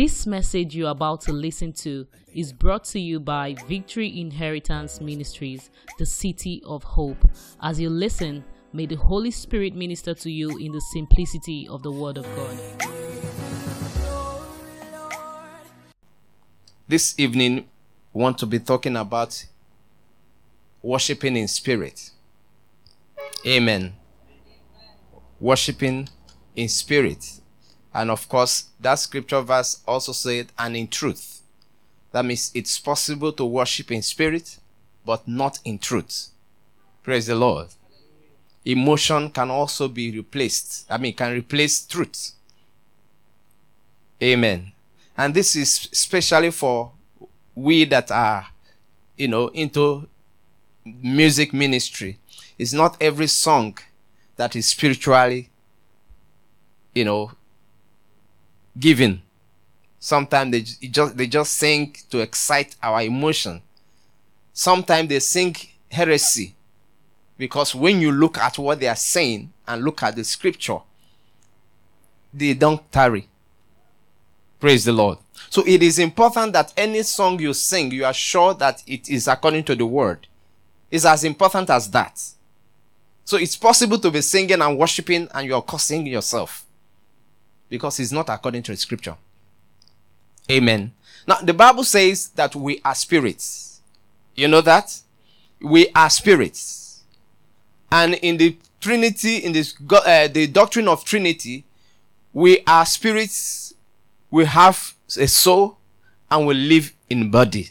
This message you're about to listen to is brought to you by Victory Inheritance Ministries, the City of Hope. As you listen, may the Holy Spirit minister to you in the simplicity of the Word of God. This evening, we want to be talking about worshiping in spirit. Amen. Worshiping in spirit. And of course, that scripture verse also said, and in truth. That means it's possible to worship in spirit, but not in truth. Praise the Lord. Emotion can also be replaced. I mean, can replace truth. Amen. And this is especially for we that are, you know, into music ministry. It's not every song that is spiritually, you know, giving. Sometimes they just they just sing to excite our emotion. Sometimes they sing heresy because when you look at what they are saying and look at the scripture, they don't tarry. Praise the Lord. So it is important that any song you sing, you are sure that it is according to the word. It's as important as that. So it's possible to be singing and worshiping and you're cursing yourself because it's not according to the scripture. Amen. Now, the Bible says that we are spirits. You know that? We are spirits. And in the Trinity, in this, uh, the doctrine of Trinity, we are spirits, we have a soul, and we live in body.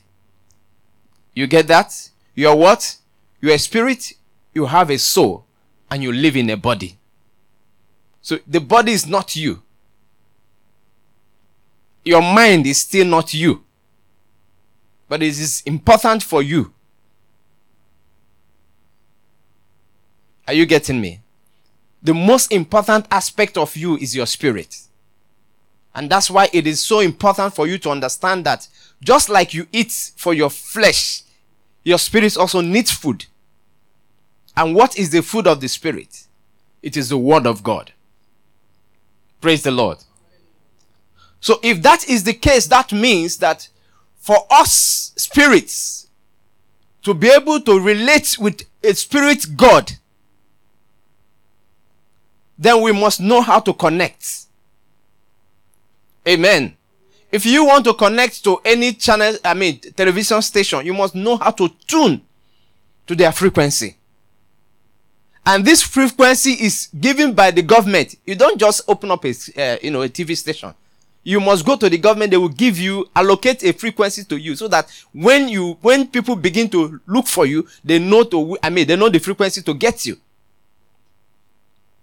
You get that? You are what? You are a spirit, you have a soul, and you live in a body. So the body is not you your mind is still not you. But it is important for you. Are you getting me? The most important aspect of you is your spirit. And that's why it is so important for you to understand that just like you eat for your flesh, your spirit also needs food. And what is the food of the spirit? It is the word of God. Praise the Lord. So if that is the case, that means that for us spirits to be able to relate with a spirit God, then we must know how to connect. Amen. If you want to connect to any channel, I mean, television station, you must know how to tune to their frequency. And this frequency is given by the government. You don't just open up a, uh, you know, a TV station you must go to the government they will give you allocate a frequency to you so that when you when people begin to look for you they know to i mean they know the frequency to get you.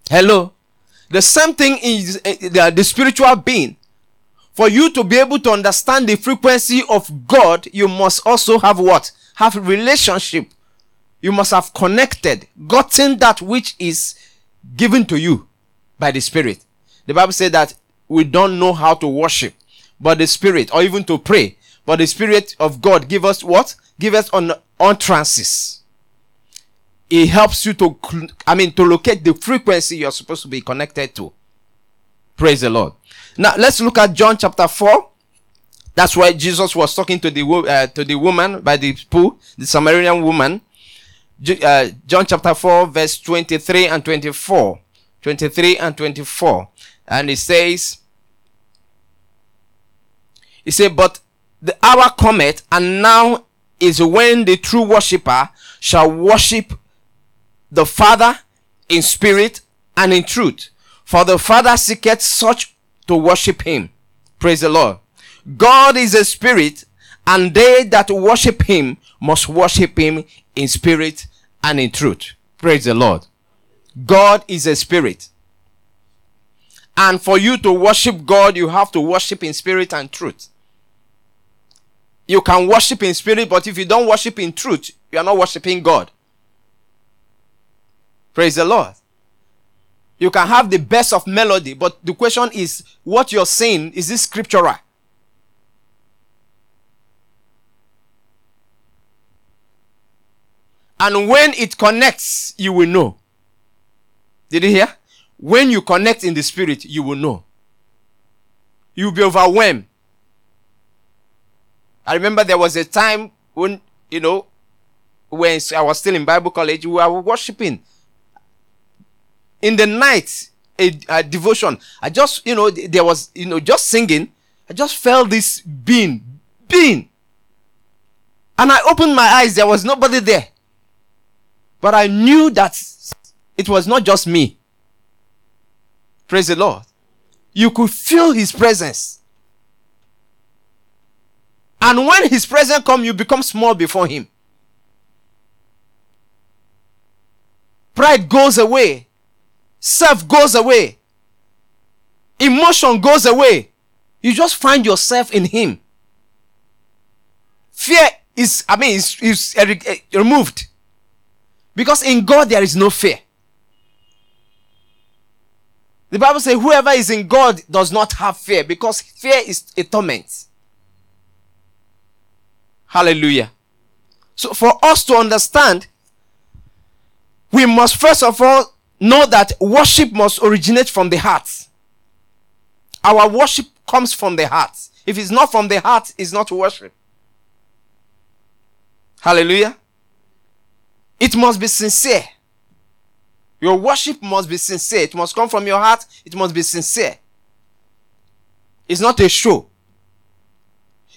Hello? The same thing is uh, the, the spiritual being. For you to be able to understand the frequency of god you must also have what? Have relationship. You must have connected gotten that which is given to you by the spirit. The bible said that we don't know how to worship, but the Spirit, or even to pray, but the Spirit of God give us what? Give us on entrances. It helps you to, I mean, to locate the frequency you're supposed to be connected to. Praise the Lord. Now let's look at John chapter four. That's why Jesus was talking to the uh, to the woman by the pool, the Samaritan woman. Uh, John chapter four, verse twenty-three and twenty-four. 23 and 24. And it says, He said, But the hour cometh, and now is when the true worshipper shall worship the Father in spirit and in truth. For the Father seeketh such to worship him. Praise the Lord. God is a spirit, and they that worship him must worship him in spirit and in truth. Praise the Lord. God is a spirit. And for you to worship God, you have to worship in spirit and truth. You can worship in spirit, but if you don't worship in truth, you are not worshiping God. Praise the Lord. You can have the best of melody, but the question is what you're saying, is this scriptural? And when it connects, you will know. Did you hear? When you connect in the spirit, you will know. You'll be overwhelmed. I remember there was a time when, you know, when I was still in Bible college, we were worshiping. In the night, a, a devotion. I just, you know, there was, you know, just singing. I just felt this being, being. And I opened my eyes. There was nobody there. But I knew that it was not just me. Praise the Lord. You could feel his presence. And when his presence come, you become small before him. Pride goes away. Self goes away. Emotion goes away. You just find yourself in him. Fear is, I mean, is, is eh, removed. Because in God there is no fear. The Bible says, whoever is in God does not have fear because fear is a torment. Hallelujah. So, for us to understand, we must first of all know that worship must originate from the heart. Our worship comes from the heart. If it's not from the heart, it's not worship. Hallelujah. It must be sincere. Your worship must be sincere. It must come from your heart. It must be sincere. It's not a show.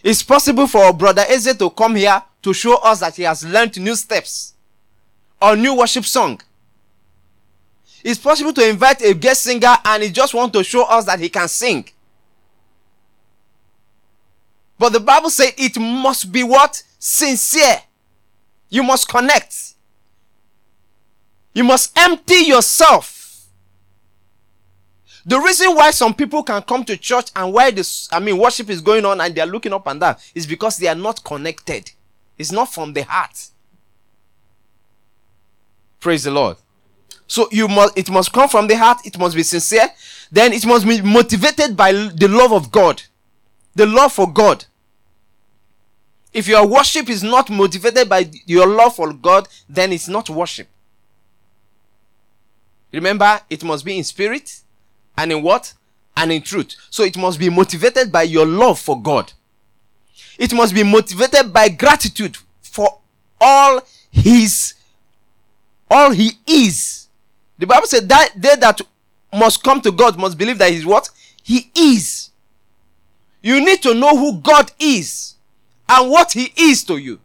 It's possible for brother Eze to come here to show us that he has learned new steps or new worship song. It's possible to invite a guest singer and he just want to show us that he can sing. But the Bible says it must be what? Sincere. You must connect. You must empty yourself. The reason why some people can come to church and why this, I mean, worship is going on and they are looking up and down is because they are not connected. It's not from the heart. Praise the Lord. So you must, it must come from the heart. It must be sincere. Then it must be motivated by the love of God, the love for God. If your worship is not motivated by your love for God, then it's not worship. Remember, it must be in spirit and in what? And in truth. So it must be motivated by your love for God. It must be motivated by gratitude for all his all he is. The Bible said that they that must come to God must believe that he's what? He is. You need to know who God is and what he is to you.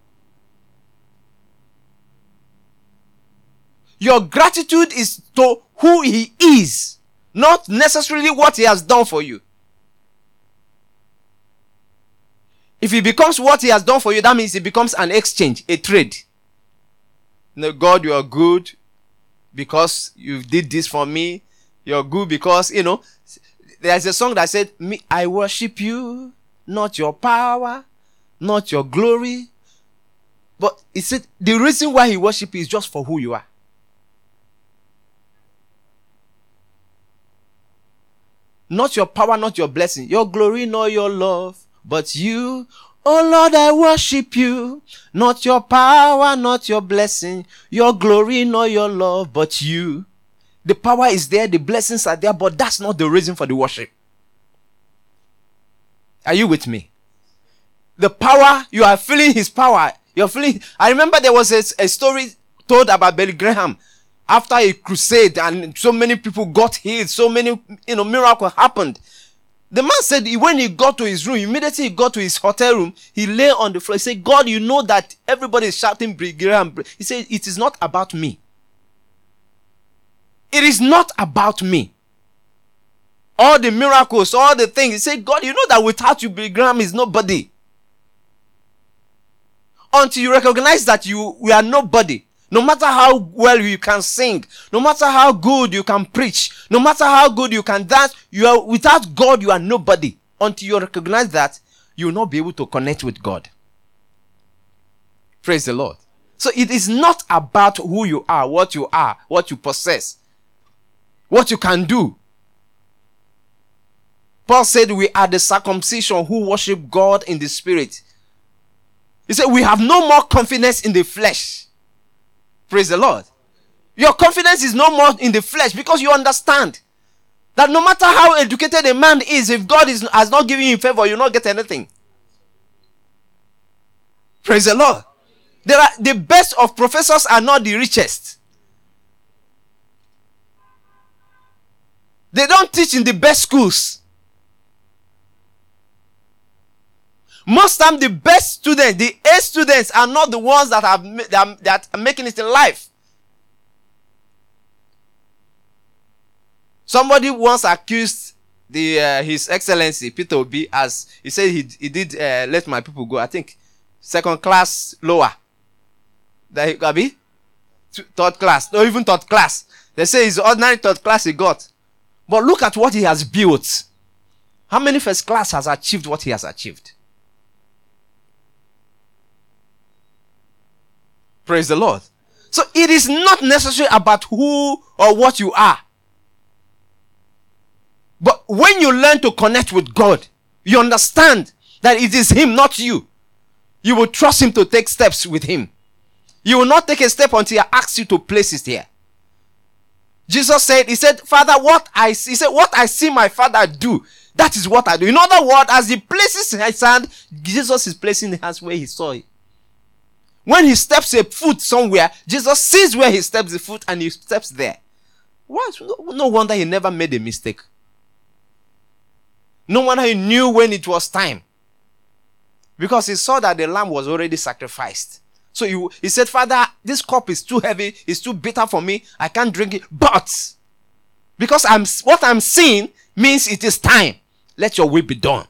Your gratitude is to who he is, not necessarily what he has done for you. If he becomes what he has done for you, that means it becomes an exchange, a trade. No, God, you are good because you did this for me. You're good because, you know, there's a song that said, Me, I worship you, not your power, not your glory. But he said the reason why he worship is just for who you are. Not your power, not your blessing, your glory, nor your love, but you. Oh Lord, I worship you. Not your power, not your blessing, your glory, nor your love, but you. The power is there, the blessings are there, but that's not the reason for the worship. Are you with me? The power, you are feeling his power. You're feeling. I remember there was a, a story told about Billy Graham after a crusade and so many people got healed, so many, you know, miracle happened. The man said when he got to his room, immediately he got to his hotel room, he lay on the floor. He said, God, you know that everybody is shouting Graham. He said, it is not about me. It is not about me. All the miracles, all the things. He said, God, you know that without you, Billy is nobody. Until you recognize that you we are nobody. No matter how well you can sing, no matter how good you can preach, no matter how good you can dance, you are without God, you are nobody. Until you recognize that, you will not be able to connect with God. Praise the Lord. So it is not about who you are, what you are, what you possess, what you can do. Paul said we are the circumcision who worship God in the spirit. He said we have no more confidence in the flesh Praise the Lord. Your confidence is no more in the flesh because you understand that no matter how educated a man is, if God is, has not given you favor, you'll not get anything. Praise the Lord. There are the best of professors are not the richest. They don't teach in the best schools. Most time, the best students, the A students, are not the ones that are that that are making it in life. Somebody once accused the uh, His Excellency Peter Obi as he said he he did uh, let my people go. I think second class lower. That he could be third class, or even third class. They say he's ordinary third class he got. But look at what he has built. How many first class has achieved what he has achieved? Praise the Lord. So it is not necessary about who or what you are. But when you learn to connect with God, you understand that it is Him, not you. You will trust Him to take steps with Him. You will not take a step until He asks you to place it here. Jesus said, He said, Father, what I see, He said, What I see my Father do, that is what I do. In other words, as He places His hand, Jesus is placing the hands where He saw it. When He steps a foot somewhere, Jesus sees where He steps the foot and He steps there. What? No wonder He never made a mistake. No wonder He knew when it was time. Because He saw that the lamb was already sacrificed. So he, he said, Father, this cup is too heavy, it's too bitter for me, I can't drink it. But because I'm what I'm seeing means it is time. Let your will be done.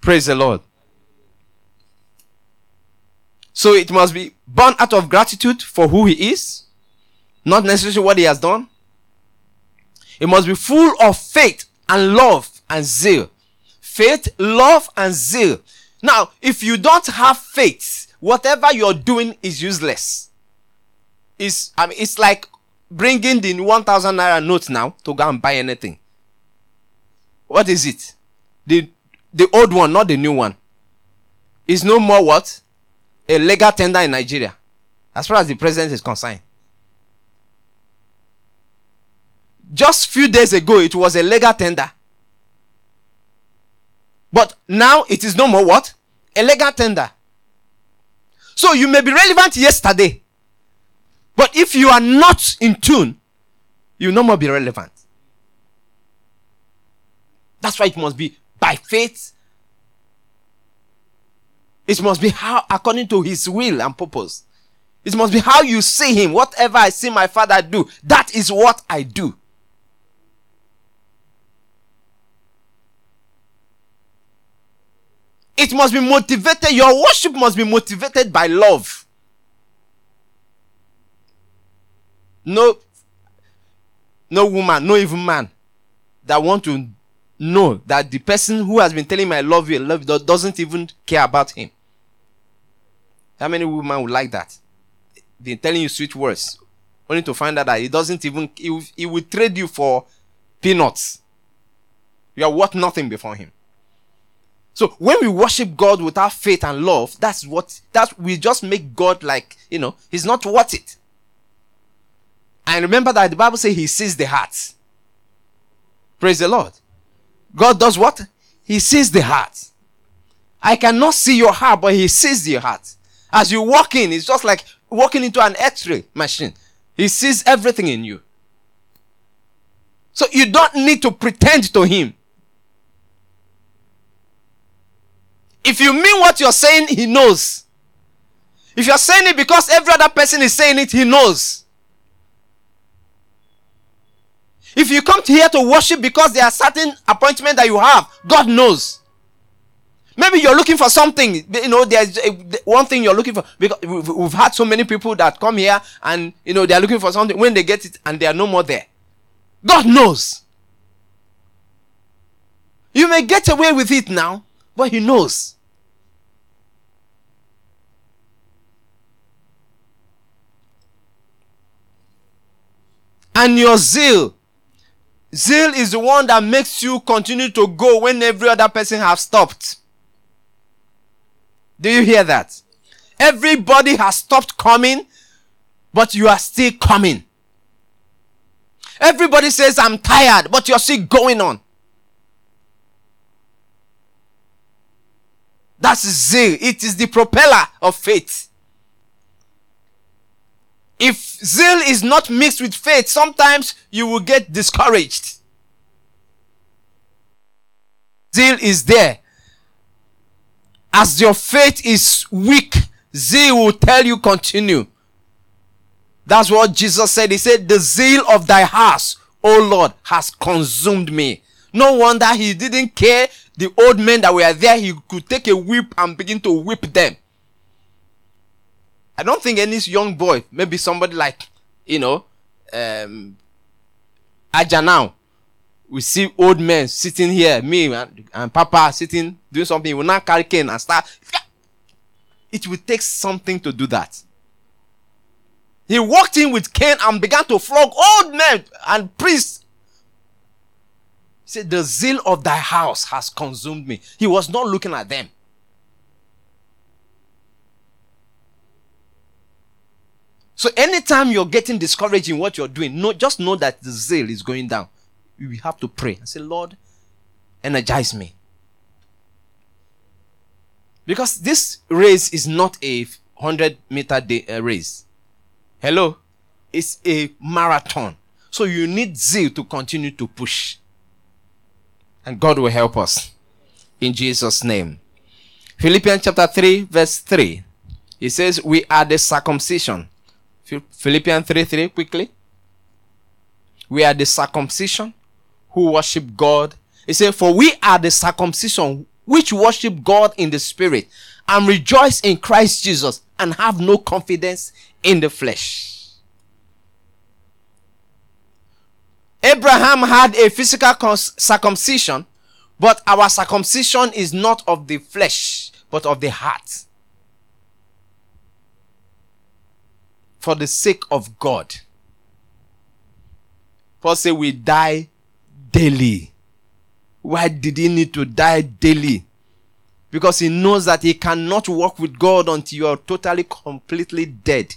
Praise the Lord. So it must be born out of gratitude for who he is, not necessarily what he has done. It must be full of faith and love and zeal. Faith, love, and zeal. Now, if you don't have faith, whatever you're doing is useless. It's, I mean, it's like bringing the 1000 naira note now to go and buy anything. What is it? The, the old one, not the new one. Is no more what? A legal tender in Nigeria. As far as the president is concerned. Just few days ago, it was a legal tender. But now it is no more what? A legal tender. So you may be relevant yesterday. But if you are not in tune, you no more be relevant. That's why it must be by faith. It must be how according to his will and purpose. It must be how you see him. Whatever I see my father do, that is what I do. It must be motivated. Your worship must be motivated by love. No, no woman, no even man that want to know that the person who has been telling I love you, I love doesn't even care about him. How many women would like that? Been telling you sweet words, only to find out that he doesn't even he, he will trade you for peanuts. You are worth nothing before him. So when we worship God without faith and love, that's what that we just make God like, you know, he's not worth it. And remember that the Bible says he sees the heart. Praise the Lord. God does what? He sees the heart. I cannot see your heart, but he sees your heart. As you walk in, it's just like walking into an x-ray machine. He sees everything in you. So you don't need to pretend to him. If you mean what you're saying, he knows. If you're saying it because every other person is saying it, he knows. If you come here to worship because there are certain appointments that you have, God knows. Maybe you're looking for something. You know, there's eh, one thing you're looking for. Because we've had so many people that come here and, you know, they're looking for something. When they get it and they are no more there. God knows. You may get away with it now, but He knows. and your zeal. Zeal is the one that makes you continue to go when every other person has stopped. Do you hear that? Everybody has stopped coming, but you are still coming. Everybody says, I'm tired, but you're still going on. That's zeal. It is the propeller of faith. If zeal is not mixed with faith, sometimes you will get discouraged. Zeal is there. As your faith is weak, zeal will tell you continue. That's what Jesus said. He said, The zeal of thy house, O Lord, has consumed me. No wonder he didn't care the old men that were there. He could take a whip and begin to whip them. I don't think any young boy, maybe somebody like, you know, um, Aja now, we see old men sitting here, me and, and Papa sitting doing something. We not carry cane and start. It will take something to do that. He walked in with cane and began to flog old men and priests. He said, The zeal of thy house has consumed me. He was not looking at them. So anytime you're getting discouraged in what you're doing, no, just know that the zeal is going down. You have to pray and say, Lord, energize me. Because this race is not a 100 meter day, uh, race. Hello? It's a marathon. So you need zeal to continue to push. And God will help us. In Jesus' name. Philippians chapter 3, verse 3. It says, We are the circumcision. Philippians 3 3, quickly. We are the circumcision who worship God. He said, For we are the circumcision which worship God in the spirit and rejoice in Christ Jesus and have no confidence in the flesh. Abraham had a physical circumcision, but our circumcision is not of the flesh, but of the heart. For the sake of God. Paul said, We die daily. Why did he need to die daily? Because he knows that he cannot walk with God until you are totally, completely dead.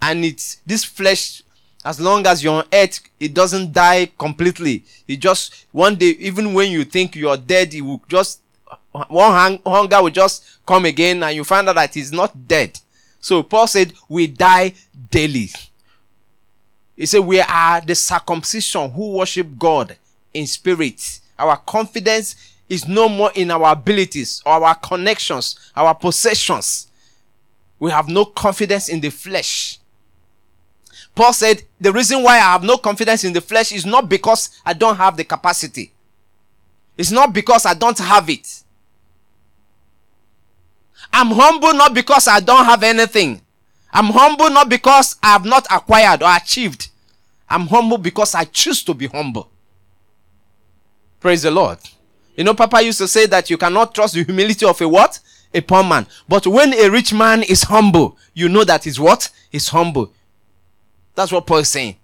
And it's this flesh, as long as you're on earth, it doesn't die completely. It just, one day, even when you think you're dead, it will just, one hang, hunger will just come again and you find out that he's not dead. So Paul said, we die daily. He said, we are the circumcision who worship God in spirit. Our confidence is no more in our abilities our connections, our possessions. We have no confidence in the flesh. Paul said, the reason why I have no confidence in the flesh is not because I don't have the capacity. It's not because I don't have it. I'm humble not because I don't have anything. I'm humble not because I have not acquired or achieved. I'm humble because I choose to be humble. Praise the Lord. You know, Papa used to say that you cannot trust the humility of a what? A poor man. But when a rich man is humble, you know that he's what? He's humble. That's what Paul is saying.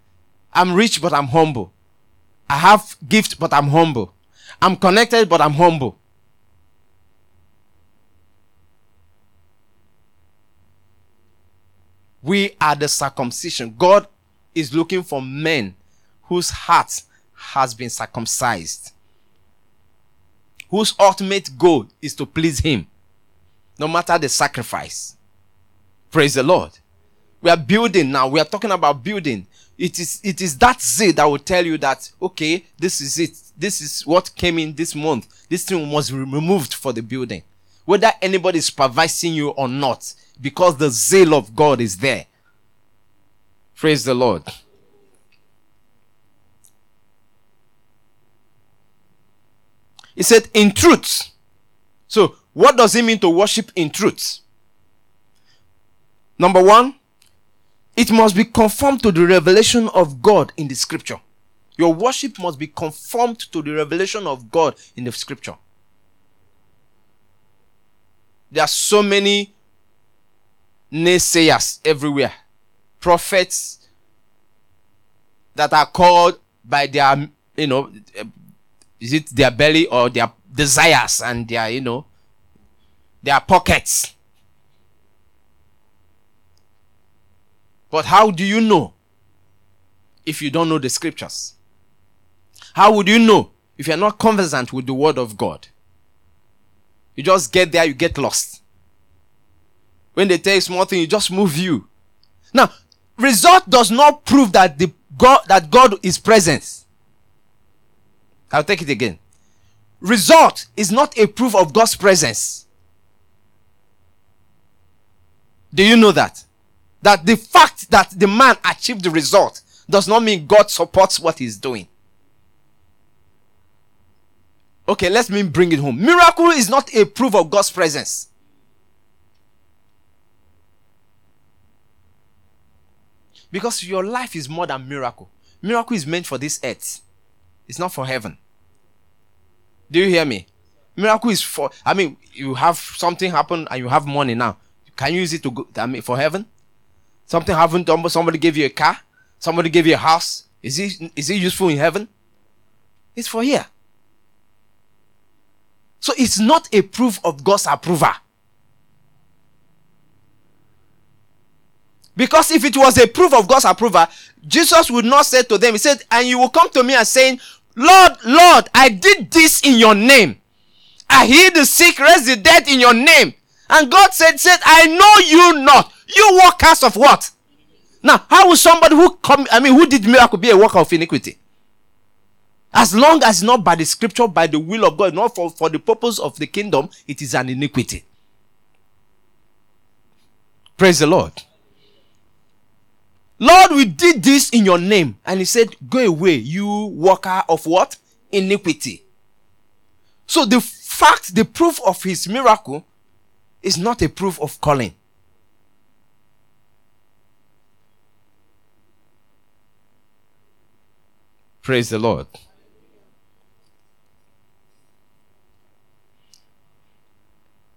I'm rich, but I'm humble. I have gift, but I'm humble. I'm connected, but I'm humble. We are the circumcision. God is looking for men whose heart has been circumcised whose ultimate goal is to please Him, no matter the sacrifice. Praise the Lord. We are building now. We are talking about building. It is, it is that zeal that will tell you that, okay, this is it. This is what came in this month. This thing be removed for the building. Whether anybody is supervising you or not, because the zeal of God is there. Praise the Lord. He said, in truth. So, what does it mean to worship in truth? Number one, it must be conformed to the revelation of God in the scripture. Your worship must be conformed to the revelation of God in the scripture. There are so many naysayers everywhere. Prophets that are called by their, you know, is it their belly or their desires and their, you know, their pockets? But how do you know if you don't know the scriptures? How would you know if you're not conversant with the word of God? You just get there, you get lost. When they tell you small thing, you just move you. Now, result does not prove that the God that God is present. I'll take it again. Result is not a proof of God's presence. Do you know that? That the fact that the man achieved the result does not mean God supports what he's doing. Okay, let me bring it home. Miracle is not a proof of God's presence. Because your life is more than miracle. Miracle is meant for this earth. It's not for heaven. Do you hear me? Miracle is for I mean, you have something happen and you have money now. Can you use it to go I mean for heaven? Something happened, somebody gave you a car, somebody gave you a house. Is it is it useful in heaven? It's for here. So it's not a proof of God's approval. Because if it was a proof of God's approval, Jesus would not say to them, He said, And you will come to me and saying, Lord, Lord, I did this in your name. I healed the sick, raised the dead in your name. And God said, said, I know you not. You workers of what? Now, how will somebody who come, I mean, who did miracle be a worker of iniquity? As long as not by the scripture, by the will of God, not for, for the purpose of the kingdom, it is an iniquity. Praise the Lord. Lord, we did this in your name. And he said, Go away, you worker of what? Iniquity. So the fact, the proof of his miracle is not a proof of calling. Praise the Lord.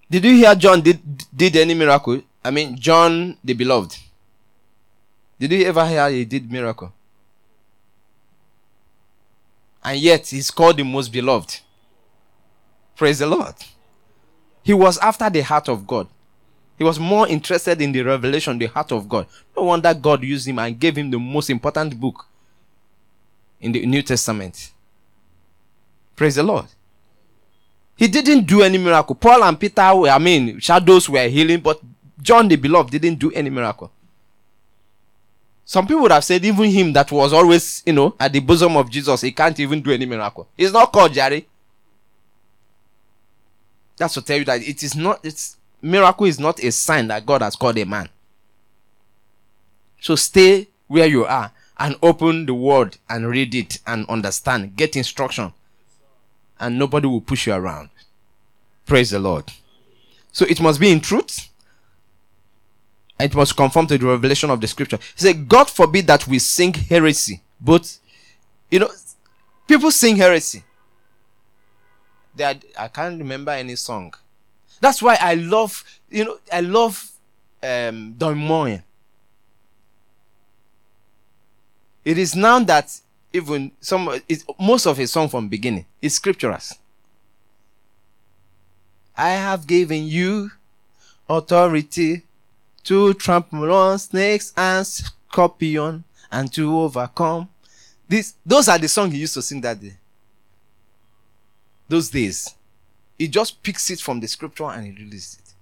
Did you hear John did did any miracle? I mean, John the beloved. Did you ever hear he did miracle? And yet he's called the most beloved. Praise the Lord. He was after the heart of God. He was more interested in the revelation, the heart of God. No wonder God used him and gave him the most important book in the New Testament. Praise the Lord. He didn't do any miracle. Paul and Peter, were, I mean, shadows were healing, but John the beloved didn't do any miracle. Some people would have said even him that was always, you know, at the bosom of Jesus, he can't even do any miracle. He's not called Jerry. That's to tell you that it is not, it's, miracle is not a sign that God has called a man. So stay where you are and open the word and read it and understand. Get instruction and nobody will push you around. Praise the Lord. So it must be in truth. It must conform to the revelation of the scripture. He said, God forbid that we sing heresy. But, you know, people sing heresy. They are, I can't remember any song. That's why I love, you know, I love um, Don Moen. It is now that even some it, most of his song from beginning is scriptural. I have given you authority to trample on snakes and scorpion and to overcome. This, those are the songs he used to sing that day. Those days. He just picks it from the scripture and he releases it.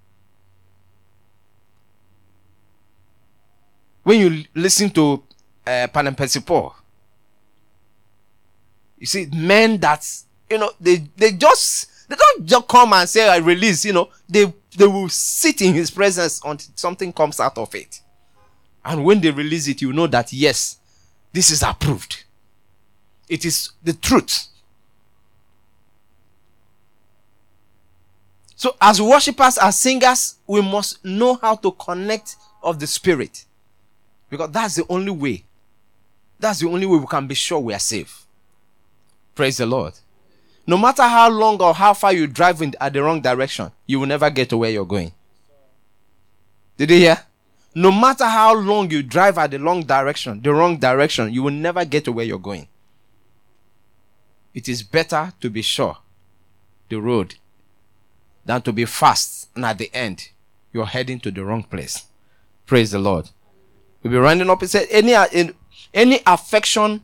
When you listen to uh, Panam you see, men that you know they they just they don't just come and say I release. You know, they they will sit in His presence until something comes out of it. And when they release it, you know that yes, this is approved. It is the truth. So, as worshippers, as singers, we must know how to connect of the spirit. Because that's the only way. That's the only way we can be sure we are safe. Praise the Lord. No matter how long or how far you drive in at the wrong direction, you will never get to where you're going. Did you hear? No matter how long you drive at the wrong direction, the wrong direction, you will never get to where you're going. It is better to be sure the road than to be fast and at the end you're heading to the wrong place. Praise the Lord. We'll be rounding up. It said any any affection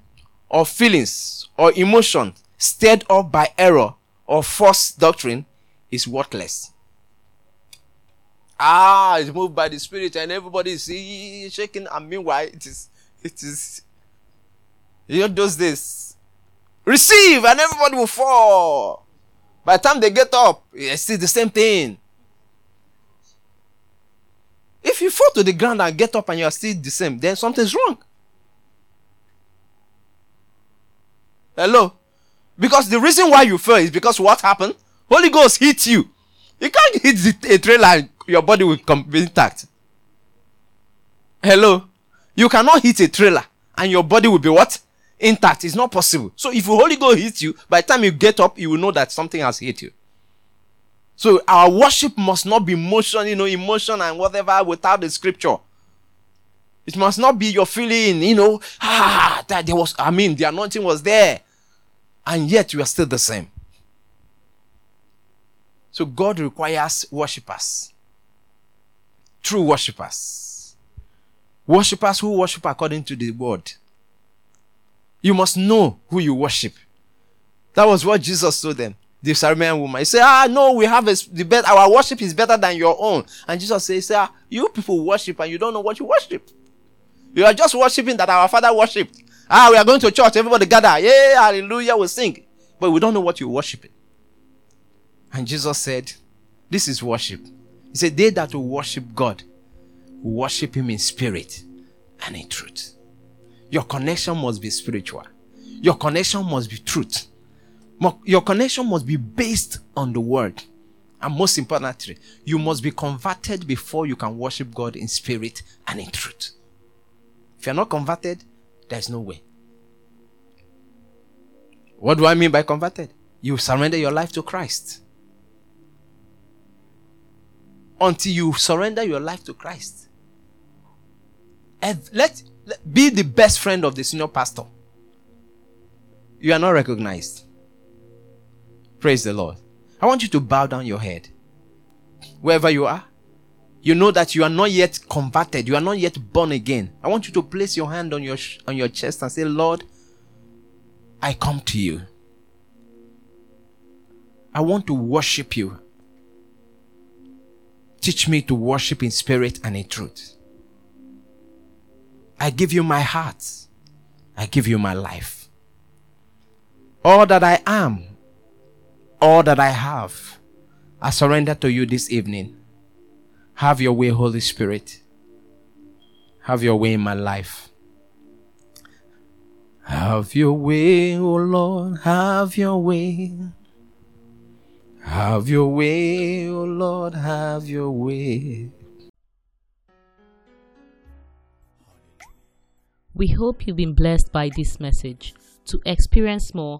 or feelings or emotion stirred up by error or false doctrine is worthless. Ah, it's moved by the Spirit, and everybody is shaking. And meanwhile, it is, it is. You know, days, receive, and everybody will fall. By the time they get up, it's still the same thing. If you fall to the ground and get up and you are still the same, then something's wrong. Hello? Because the reason why you fell is because what happened? Holy Ghost hit you. You can't hit the, a trailer your body will be intact. Hello? You cannot hit a trailer and your body will be what? Intact. It's not possible. So if the Holy Ghost hits you, by the time you get up, you will know that something has hit you. So our worship must not be motion, you know, emotion and whatever without the scripture. It must not be your feeling, you know, ah, that there was, I mean, the anointing was there. And yet you are still the same. So God requires worshippers. True worshippers. Worshippers who worship according to the word. You must know who you worship. That was what Jesus told them. The Samaritan woman. He said, Ah, no, we have a, the best, our worship is better than your own. And Jesus says, ah, You people worship and you don't know what you worship. You are just worshiping that our father worshipped. Ah, we are going to church, everybody gather. Yeah, hallelujah, we sing. But we don't know what you're worshiping. And Jesus said, This is worship. He said, They that will worship God worship Him in spirit and in truth. Your connection must be spiritual. Your connection must be truth. Your connection must be based on the word. And most importantly, you must be converted before you can worship God in spirit and in truth. If you're not converted, there's no way. What do I mean by converted? You surrender your life to Christ. Until you surrender your life to Christ. And let, let be the best friend of the senior pastor. You are not recognized. Praise the Lord. I want you to bow down your head. Wherever you are, you know that you are not yet converted, you are not yet born again. I want you to place your hand on your on your chest and say, "Lord, I come to you. I want to worship you. Teach me to worship in spirit and in truth. I give you my heart. I give you my life. All that I am, all that I have, I surrender to you this evening. Have your way, Holy Spirit. Have your way in my life. Have your way, O oh Lord, have your way. Have your way, O oh Lord, have your way. We hope you've been blessed by this message. To experience more,